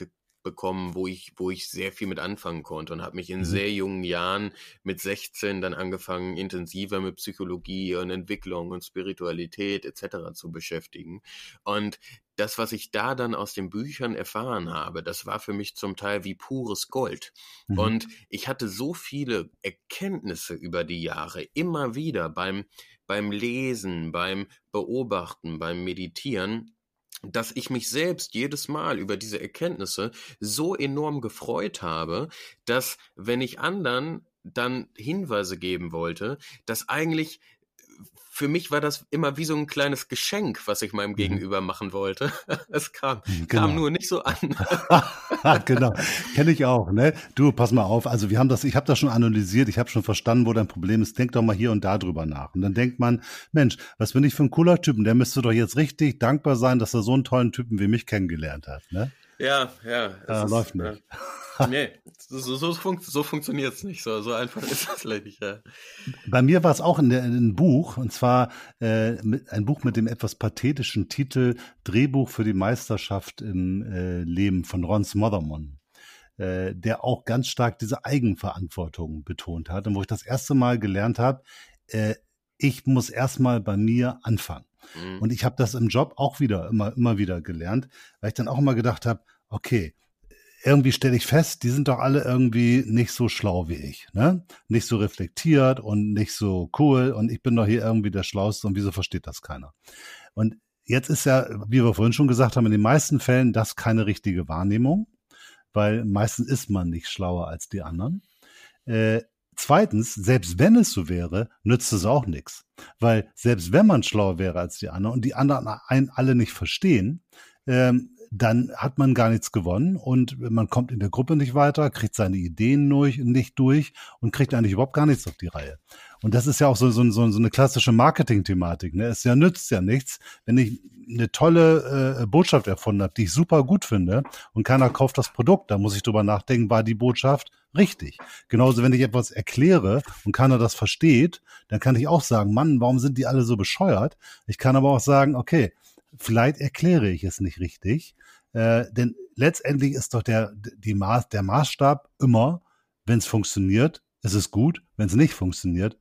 bekommen, wo ich, wo ich sehr viel mit anfangen konnte und habe mich in mhm. sehr jungen Jahren mit 16 dann angefangen, intensiver mit Psychologie und Entwicklung und Spiritualität etc. zu beschäftigen. Und das, was ich da dann aus den Büchern erfahren habe, das war für mich zum Teil wie pures Gold. Mhm. Und ich hatte so viele Erkenntnisse über die Jahre, immer wieder beim, beim Lesen, beim Beobachten, beim Meditieren, dass ich mich selbst jedes Mal über diese Erkenntnisse so enorm gefreut habe, dass wenn ich anderen dann Hinweise geben wollte, dass eigentlich für mich war das immer wie so ein kleines Geschenk, was ich meinem mhm. Gegenüber machen wollte. Es kam, genau. kam nur nicht so an.
genau, kenne ich auch. Ne? Du, pass mal auf. Also wir haben das, ich habe das schon analysiert, ich habe schon verstanden, wo dein Problem ist. Denk doch mal hier und da drüber nach. Und dann denkt man, Mensch, was bin ich für ein cooler Typen? Der müsste doch jetzt richtig dankbar sein, dass er so einen tollen Typen wie mich kennengelernt hat. Ne?
Ja, ja.
Äh, läuft nicht.
Äh, nee, so, so, fun so funktioniert es nicht. So, so einfach ist es leider nicht. Ja.
Bei mir war es auch in, in ein Buch, und zwar äh, mit, ein Buch mit dem etwas pathetischen Titel Drehbuch für die Meisterschaft im äh, Leben von Ron Smotherman. Äh, der auch ganz stark diese Eigenverantwortung betont hat und wo ich das erste Mal gelernt habe, äh, ich muss erstmal bei mir anfangen. Mhm. Und ich habe das im Job auch wieder immer, immer wieder gelernt, weil ich dann auch immer gedacht habe, okay, irgendwie stelle ich fest, die sind doch alle irgendwie nicht so schlau wie ich, ne? Nicht so reflektiert und nicht so cool und ich bin doch hier irgendwie der Schlauste und wieso versteht das keiner? Und jetzt ist ja, wie wir vorhin schon gesagt haben, in den meisten Fällen das keine richtige Wahrnehmung, weil meistens ist man nicht schlauer als die anderen. Äh, Zweitens, selbst wenn es so wäre, nützt es auch nichts. Weil selbst wenn man schlauer wäre als die anderen und die anderen einen alle nicht verstehen, ähm, dann hat man gar nichts gewonnen und man kommt in der Gruppe nicht weiter, kriegt seine Ideen nicht durch und kriegt eigentlich überhaupt gar nichts auf die Reihe. Und das ist ja auch so, so, so, so eine klassische Marketing-Thematik. Ne? Es ja nützt ja nichts, wenn ich eine tolle äh, Botschaft erfunden habe, die ich super gut finde und keiner kauft das Produkt. Da muss ich drüber nachdenken, war die Botschaft richtig? Genauso, wenn ich etwas erkläre und keiner das versteht, dann kann ich auch sagen, Mann, warum sind die alle so bescheuert? Ich kann aber auch sagen, okay, vielleicht erkläre ich es nicht richtig. Äh, denn letztendlich ist doch der, die Maß, der Maßstab immer, wenn es funktioniert, ist es gut. Wenn es nicht funktioniert,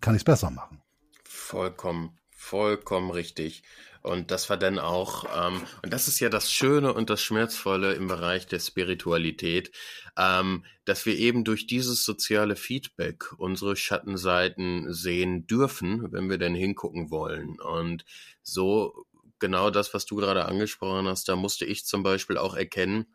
kann ich es besser machen.
Vollkommen, vollkommen richtig. Und das war dann auch, ähm, und das ist ja das Schöne und das Schmerzvolle im Bereich der Spiritualität, ähm, dass wir eben durch dieses soziale Feedback unsere Schattenseiten sehen dürfen, wenn wir denn hingucken wollen. Und so genau das, was du gerade angesprochen hast, da musste ich zum Beispiel auch erkennen,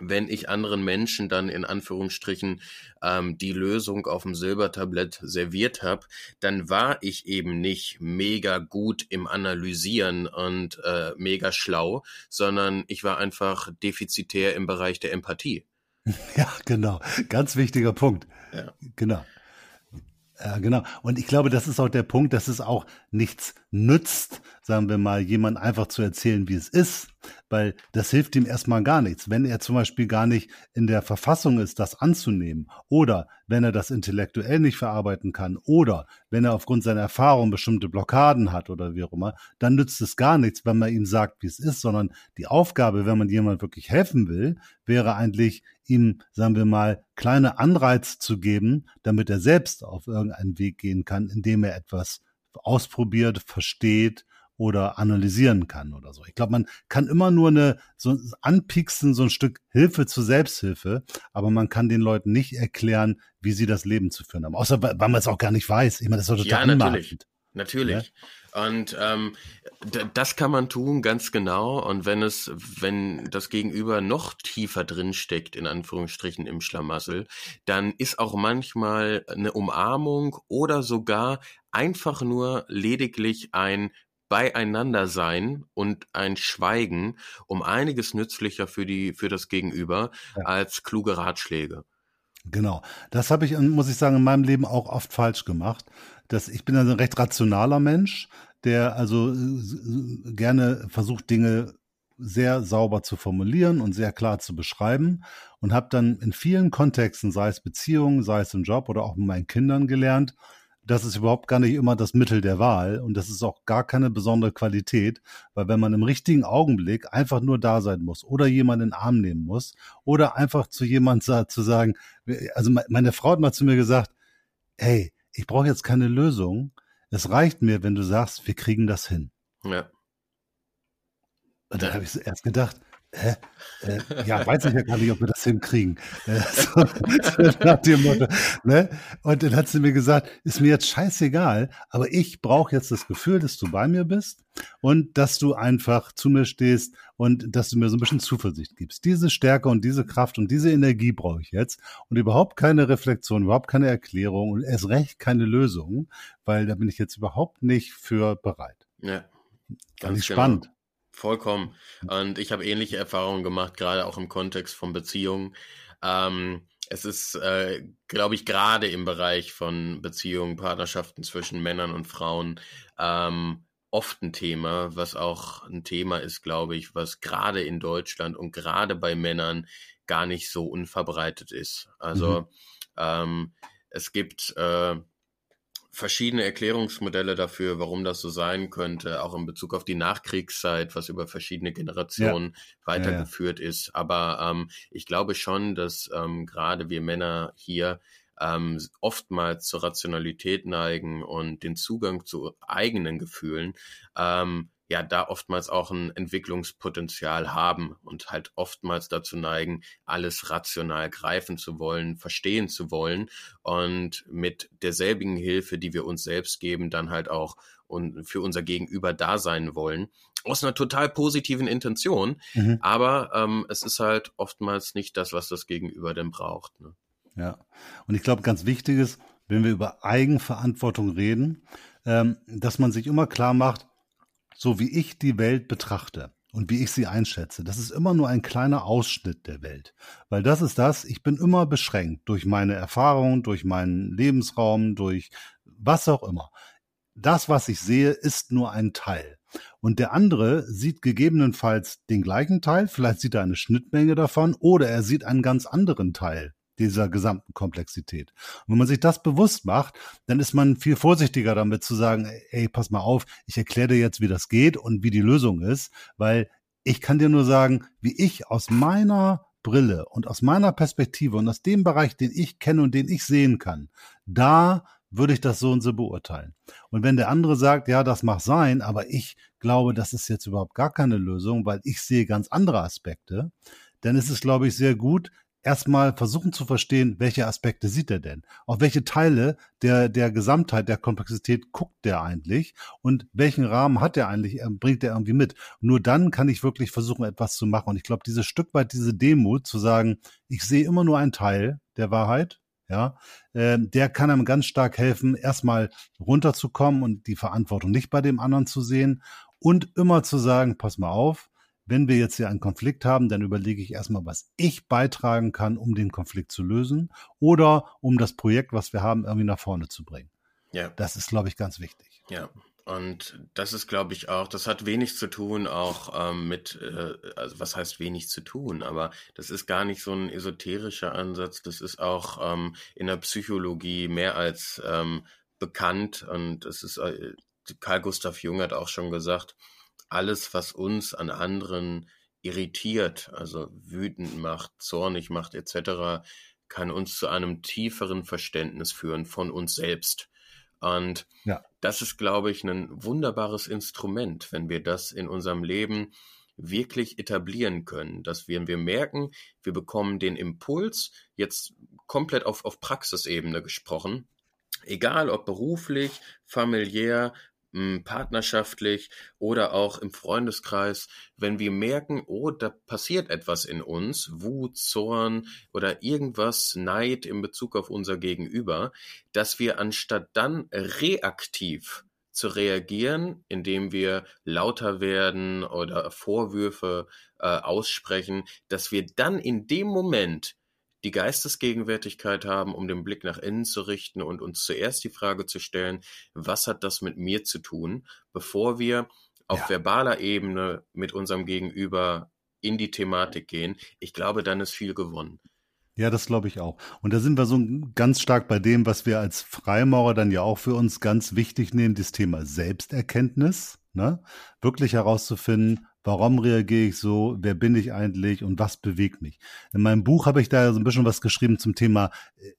wenn ich anderen Menschen dann in Anführungsstrichen ähm, die Lösung auf dem Silbertablett serviert habe, dann war ich eben nicht mega gut im Analysieren und äh, mega schlau, sondern ich war einfach defizitär im Bereich der Empathie.
Ja, genau. Ganz wichtiger Punkt. Ja. Genau. Ja, genau. Und ich glaube, das ist auch der Punkt, dass es auch nichts nützt, sagen wir mal, jemand einfach zu erzählen, wie es ist, weil das hilft ihm erstmal gar nichts. Wenn er zum Beispiel gar nicht in der Verfassung ist, das anzunehmen, oder wenn er das intellektuell nicht verarbeiten kann, oder wenn er aufgrund seiner Erfahrung bestimmte Blockaden hat oder wie auch immer, dann nützt es gar nichts, wenn man ihm sagt, wie es ist, sondern die Aufgabe, wenn man jemand wirklich helfen will, wäre eigentlich, ihm, sagen wir mal, kleine Anreize zu geben, damit er selbst auf irgendeinen Weg gehen kann, indem er etwas ausprobiert, versteht oder analysieren kann oder so. Ich glaube, man kann immer nur eine so anpieksen, so ein Stück Hilfe zur Selbsthilfe, aber man kann den Leuten nicht erklären, wie sie das Leben zu führen haben. Außer weil man es auch gar nicht weiß. Ich meine, das ist doch total ja,
natürlich. Natürlich. Ja? Und ähm, das kann man tun, ganz genau. Und wenn es, wenn das Gegenüber noch tiefer drin steckt, in Anführungsstrichen im Schlamassel, dann ist auch manchmal eine Umarmung oder sogar einfach nur lediglich ein Beieinander sein und ein Schweigen um einiges nützlicher für die, für das Gegenüber ja. als kluge Ratschläge.
Genau. Das habe ich, muss ich sagen, in meinem Leben auch oft falsch gemacht. Das, ich bin also ein recht rationaler Mensch, der also äh, gerne versucht, Dinge sehr sauber zu formulieren und sehr klar zu beschreiben und habe dann in vielen Kontexten, sei es Beziehungen, sei es im Job oder auch mit meinen Kindern gelernt, das ist überhaupt gar nicht immer das Mittel der Wahl und das ist auch gar keine besondere Qualität, weil wenn man im richtigen Augenblick einfach nur da sein muss oder jemanden in den Arm nehmen muss oder einfach zu jemand zu sagen, also meine Frau hat mal zu mir gesagt, hey, ich brauche jetzt keine Lösung, es reicht mir, wenn du sagst, wir kriegen das hin. Ja. Und da habe ich erst gedacht, hä? Äh, ja, weiß ich ja gar nicht, ob wir das hinkriegen. Äh, so, nach dem Motto, ne? Und dann hat sie mir gesagt, ist mir jetzt scheißegal, aber ich brauche jetzt das Gefühl, dass du bei mir bist und dass du einfach zu mir stehst und dass du mir so ein bisschen Zuversicht gibst. Diese Stärke und diese Kraft und diese Energie brauche ich jetzt und überhaupt keine Reflexion, überhaupt keine Erklärung und erst recht keine Lösung, weil da bin ich jetzt überhaupt nicht für bereit. Ja. Ganz genau. spannend.
Vollkommen. Und ich habe ähnliche Erfahrungen gemacht, gerade auch im Kontext von Beziehungen. Ähm, es ist, äh, glaube ich, gerade im Bereich von Beziehungen, Partnerschaften zwischen Männern und Frauen ähm, oft ein Thema, was auch ein Thema ist, glaube ich, was gerade in Deutschland und gerade bei Männern gar nicht so unverbreitet ist. Also mhm. ähm, es gibt äh, verschiedene Erklärungsmodelle dafür, warum das so sein könnte, auch in Bezug auf die Nachkriegszeit, was über verschiedene Generationen ja. weitergeführt ja, ja. ist. Aber ähm, ich glaube schon, dass ähm, gerade wir Männer hier ähm, oftmals zur Rationalität neigen und den Zugang zu eigenen Gefühlen ähm, ja da oftmals auch ein Entwicklungspotenzial haben und halt oftmals dazu neigen, alles rational greifen zu wollen, verstehen zu wollen und mit derselbigen Hilfe, die wir uns selbst geben, dann halt auch und für unser Gegenüber da sein wollen. Aus einer total positiven Intention, mhm. aber ähm, es ist halt oftmals nicht das, was das Gegenüber denn braucht. Ne?
Ja, und ich glaube, ganz wichtig ist, wenn wir über Eigenverantwortung reden, ähm, dass man sich immer klar macht, so wie ich die Welt betrachte und wie ich sie einschätze, das ist immer nur ein kleiner Ausschnitt der Welt. Weil das ist das, ich bin immer beschränkt durch meine Erfahrungen, durch meinen Lebensraum, durch was auch immer. Das, was ich sehe, ist nur ein Teil. Und der andere sieht gegebenenfalls den gleichen Teil, vielleicht sieht er eine Schnittmenge davon oder er sieht einen ganz anderen Teil dieser gesamten Komplexität. Und wenn man sich das bewusst macht, dann ist man viel vorsichtiger damit zu sagen, ey, pass mal auf, ich erkläre dir jetzt, wie das geht und wie die Lösung ist, weil ich kann dir nur sagen, wie ich aus meiner Brille und aus meiner Perspektive und aus dem Bereich, den ich kenne und den ich sehen kann, da würde ich das so und so beurteilen. Und wenn der andere sagt, ja, das mag sein, aber ich glaube, das ist jetzt überhaupt gar keine Lösung, weil ich sehe ganz andere Aspekte, dann ist es, glaube ich, sehr gut, erstmal versuchen zu verstehen, welche Aspekte sieht er denn? Auf welche Teile der, der Gesamtheit, der Komplexität guckt der eigentlich? Und welchen Rahmen hat er eigentlich, äh, bringt er irgendwie mit? nur dann kann ich wirklich versuchen, etwas zu machen. Und ich glaube, dieses Stück weit, diese Demut zu sagen, ich sehe immer nur einen Teil der Wahrheit, ja, äh, der kann einem ganz stark helfen, erstmal runterzukommen und die Verantwortung nicht bei dem anderen zu sehen und immer zu sagen, pass mal auf, wenn wir jetzt hier einen Konflikt haben, dann überlege ich erstmal, was ich beitragen kann, um den Konflikt zu lösen oder um das Projekt, was wir haben, irgendwie nach vorne zu bringen. Ja. Das ist, glaube ich, ganz wichtig.
Ja. Und das ist, glaube ich, auch, das hat wenig zu tun auch ähm, mit, äh, also was heißt wenig zu tun, aber das ist gar nicht so ein esoterischer Ansatz, das ist auch ähm, in der Psychologie mehr als ähm, bekannt und es ist, äh, Karl Gustav Jung hat auch schon gesagt, alles, was uns an anderen irritiert, also wütend macht, zornig macht etc., kann uns zu einem tieferen Verständnis führen von uns selbst. Und ja. das ist, glaube ich, ein wunderbares Instrument, wenn wir das in unserem Leben wirklich etablieren können, dass wir, wir merken, wir bekommen den Impuls, jetzt komplett auf, auf Praxisebene gesprochen, Egal ob beruflich, familiär, partnerschaftlich oder auch im Freundeskreis, wenn wir merken, oh, da passiert etwas in uns, Wut, Zorn oder irgendwas, Neid in Bezug auf unser Gegenüber, dass wir anstatt dann reaktiv zu reagieren, indem wir lauter werden oder Vorwürfe äh, aussprechen, dass wir dann in dem Moment die Geistesgegenwärtigkeit haben, um den Blick nach innen zu richten und uns zuerst die Frage zu stellen, was hat das mit mir zu tun, bevor wir auf ja. verbaler Ebene mit unserem Gegenüber in die Thematik gehen. Ich glaube, dann ist viel gewonnen.
Ja, das glaube ich auch. Und da sind wir so ganz stark bei dem, was wir als Freimaurer dann ja auch für uns ganz wichtig nehmen, das Thema Selbsterkenntnis. Ne? Wirklich herauszufinden, Warum reagiere ich so? Wer bin ich eigentlich? Und was bewegt mich? In meinem Buch habe ich da so ein bisschen was geschrieben zum Thema äh,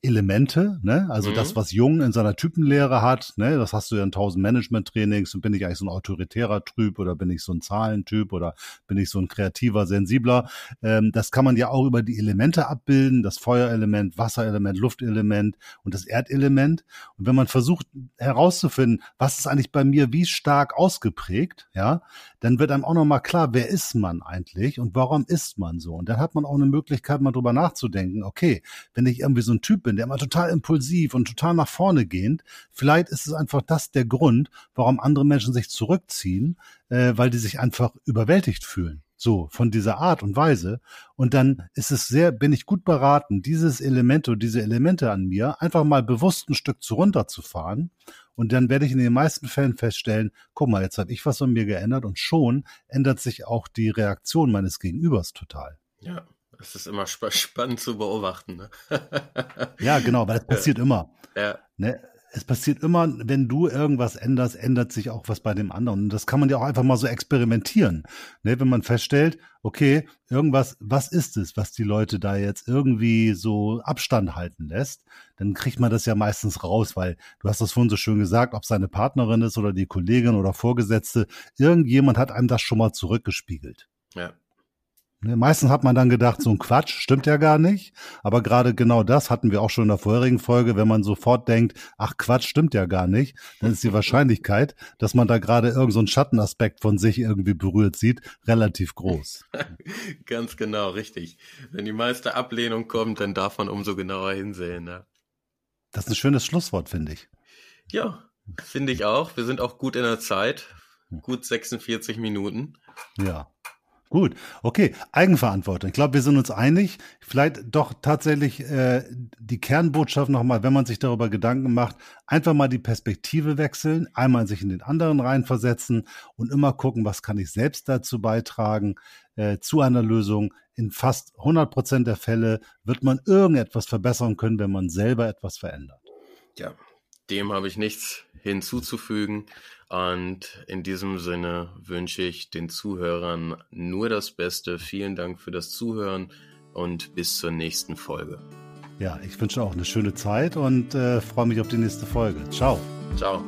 Elemente, ne? Also mhm. das, was Jung in seiner Typenlehre hat, ne? Das hast du ja in tausend Management-Trainings und bin ich eigentlich so ein autoritärer Typ oder bin ich so ein Zahlentyp oder bin ich so ein kreativer, sensibler? Ähm, das kann man ja auch über die Elemente abbilden, das Feuerelement, Wasserelement, Luftelement und das Erdelement. Und wenn man versucht herauszufinden, was ist eigentlich bei mir wie stark ausgeprägt, ja, dann wird einem auch nochmal klar, wer ist man eigentlich und warum ist man so? Und dann hat man auch eine Möglichkeit, mal drüber nachzudenken, okay, wenn ich irgendwie so ein Typ bin, der immer total impulsiv und total nach vorne gehend, vielleicht ist es einfach das der Grund, warum andere Menschen sich zurückziehen, äh, weil die sich einfach überwältigt fühlen. So, von dieser Art und Weise. Und dann ist es sehr, bin ich gut beraten, dieses Element oder diese Elemente an mir einfach mal bewusst ein Stück zu runterzufahren. Und dann werde ich in den meisten Fällen feststellen, guck mal, jetzt habe ich was an mir geändert und schon ändert sich auch die Reaktion meines Gegenübers total.
Ja, das ist immer sp spannend zu beobachten. Ne?
ja, genau, weil es passiert ja. immer. Ja. Ne? Es passiert immer, wenn du irgendwas änderst, ändert sich auch was bei dem anderen. Und das kann man ja auch einfach mal so experimentieren. Ne? Wenn man feststellt, okay, irgendwas, was ist es, was die Leute da jetzt irgendwie so Abstand halten lässt, dann kriegt man das ja meistens raus, weil du hast das vorhin so schön gesagt, ob seine Partnerin ist oder die Kollegin oder Vorgesetzte, irgendjemand hat einem das schon mal zurückgespiegelt. Ja. Ne, meistens hat man dann gedacht, so ein Quatsch, stimmt ja gar nicht. Aber gerade genau das hatten wir auch schon in der vorherigen Folge, wenn man sofort denkt, ach Quatsch, stimmt ja gar nicht, dann ist die Wahrscheinlichkeit, dass man da gerade irgendeinen so Schattenaspekt von sich irgendwie berührt sieht, relativ groß.
Ganz genau, richtig. Wenn die meiste Ablehnung kommt, dann darf man umso genauer hinsehen. Ne?
Das ist ein schönes Schlusswort, finde ich.
Ja, finde ich auch. Wir sind auch gut in der Zeit. Gut 46 Minuten.
Ja. Gut, okay, Eigenverantwortung. Ich glaube, wir sind uns einig. Vielleicht doch tatsächlich äh, die Kernbotschaft nochmal, wenn man sich darüber Gedanken macht, einfach mal die Perspektive wechseln, einmal sich in den anderen reinversetzen und immer gucken, was kann ich selbst dazu beitragen äh, zu einer Lösung. In fast 100 Prozent der Fälle wird man irgendetwas verbessern können, wenn man selber etwas verändert.
Ja, dem habe ich nichts hinzuzufügen. Und in diesem Sinne wünsche ich den Zuhörern nur das Beste. Vielen Dank für das Zuhören und bis zur nächsten Folge.
Ja, ich wünsche auch eine schöne Zeit und äh, freue mich auf die nächste Folge. Ciao.
Ciao.